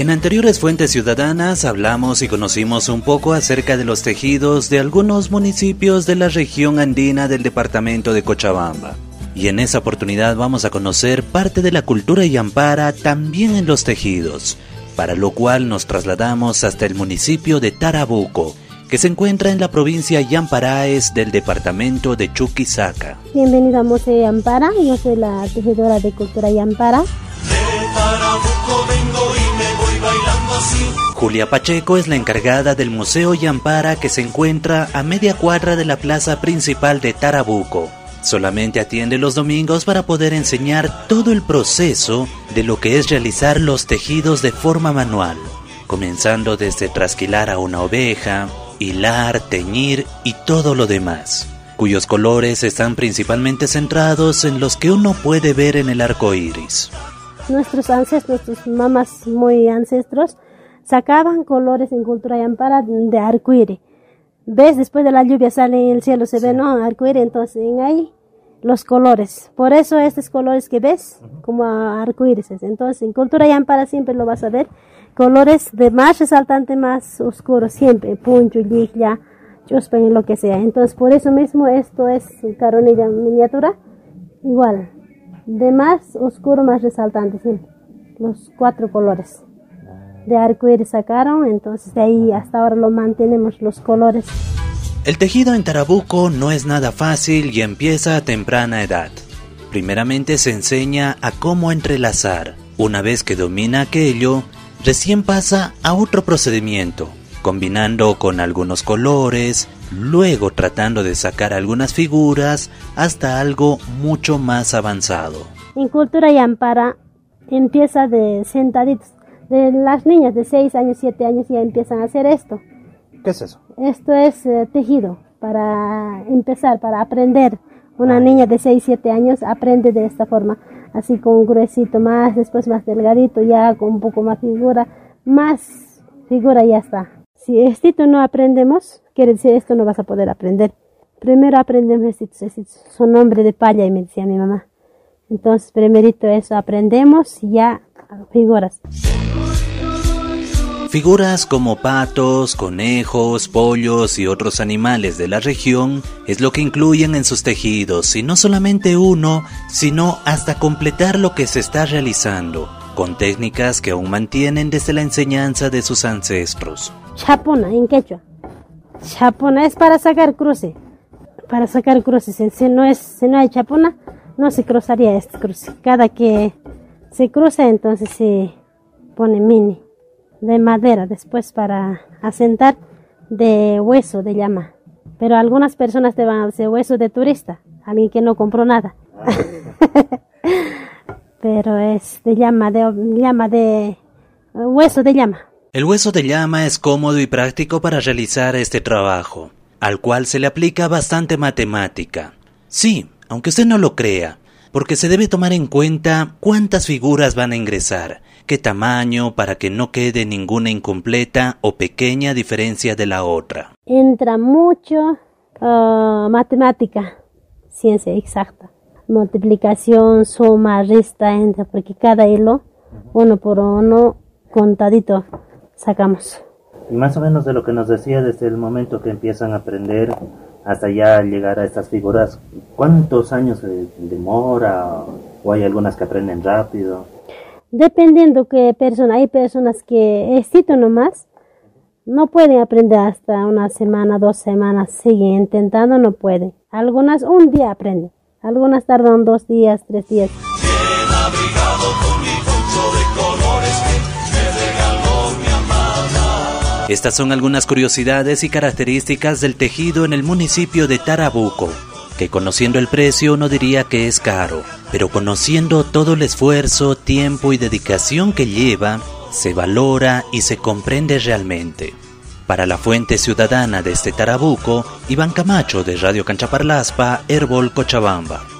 En anteriores fuentes ciudadanas hablamos y conocimos un poco acerca de los tejidos de algunos municipios de la región andina del departamento de Cochabamba. Y en esa oportunidad vamos a conocer parte de la cultura yampara también en los tejidos, para lo cual nos trasladamos hasta el municipio de Tarabuco, que se encuentra en la provincia Yamparaes del departamento de Chuquisaca. Bienvenido a Museo Yampara, yo soy la tejedora de cultura Yampara. Julia Pacheco es la encargada del Museo Yampara que se encuentra a media cuadra de la plaza principal de Tarabuco. Solamente atiende los domingos para poder enseñar todo el proceso de lo que es realizar los tejidos de forma manual, comenzando desde trasquilar a una oveja, hilar, teñir y todo lo demás, cuyos colores están principalmente centrados en los que uno puede ver en el arco iris. Nuestros ancestros, nuestros mamás muy ancestros, sacaban colores en cultura yampara de arco iris. ¿Ves? Después de la lluvia sale en el cielo, se ve, ¿no? Arco iris, entonces en ahí los colores. Por eso estos colores que ves, como arco iris. Entonces en cultura yampara siempre lo vas a ver colores de más resaltante, más oscuro, siempre, puncho, liglia, chuspen, lo que sea. Entonces, por eso mismo esto es caronilla miniatura, igual, de más oscuro, más resaltante, siempre, los cuatro colores. De arco iris sacaron, entonces de ahí hasta ahora lo mantenemos los colores. El tejido en Tarabuco no es nada fácil y empieza a temprana edad. Primeramente se enseña a cómo entrelazar. Una vez que domina aquello, recién pasa a otro procedimiento, combinando con algunos colores, luego tratando de sacar algunas figuras hasta algo mucho más avanzado. En cultura yampara empieza de sentaditos. De las niñas de 6 años, 7 años ya empiezan a hacer esto. ¿Qué es eso? Esto es eh, tejido para empezar, para aprender. Una ah. niña de 6, 7 años aprende de esta forma así con un gruesito más, después más delgadito, ya con un poco más figura, más figura ya está. Si esto no aprendemos, quiere decir esto no vas a poder aprender. Primero aprendemos estos, son nombre de palla y me decía mi mamá. Entonces, primerito eso aprendemos y ya figuras. Figuras como patos, conejos, pollos y otros animales de la región es lo que incluyen en sus tejidos, y no solamente uno, sino hasta completar lo que se está realizando, con técnicas que aún mantienen desde la enseñanza de sus ancestros. Chapona en quechua. Chapona es para sacar cruce. Para sacar cruces. Si no, es, si no hay chapona, no se cruzaría este cruce. Cada que se cruza, entonces se pone mini de madera después para asentar de hueso de llama. Pero algunas personas te van a hacer hueso de turista, alguien que no compró nada. Pero es de llama, de llama de hueso de llama. El hueso de llama es cómodo y práctico para realizar este trabajo, al cual se le aplica bastante matemática. Sí, aunque usted no lo crea, porque se debe tomar en cuenta cuántas figuras van a ingresar, qué tamaño para que no quede ninguna incompleta o pequeña diferencia de la otra. Entra mucho ah, matemática, ciencia exacta. Multiplicación, suma, resta, entra, porque cada hilo, uno por uno, contadito, sacamos. Y más o menos de lo que nos decía desde el momento que empiezan a aprender hasta ya llegar a estas figuras, ¿cuántos años demora? ¿O hay algunas que aprenden rápido? Dependiendo qué persona, hay personas que éxito nomás, no pueden aprender hasta una semana, dos semanas, siguen intentando, no pueden. Algunas un día aprenden, algunas tardan dos días, tres días. Estas son algunas curiosidades y características del tejido en el municipio de Tarabuco, que conociendo el precio uno diría que es caro, pero conociendo todo el esfuerzo, tiempo y dedicación que lleva, se valora y se comprende realmente. Para la Fuente Ciudadana de este Tarabuco, Iván Camacho de Radio Canchaparlaspa, Herbol Cochabamba.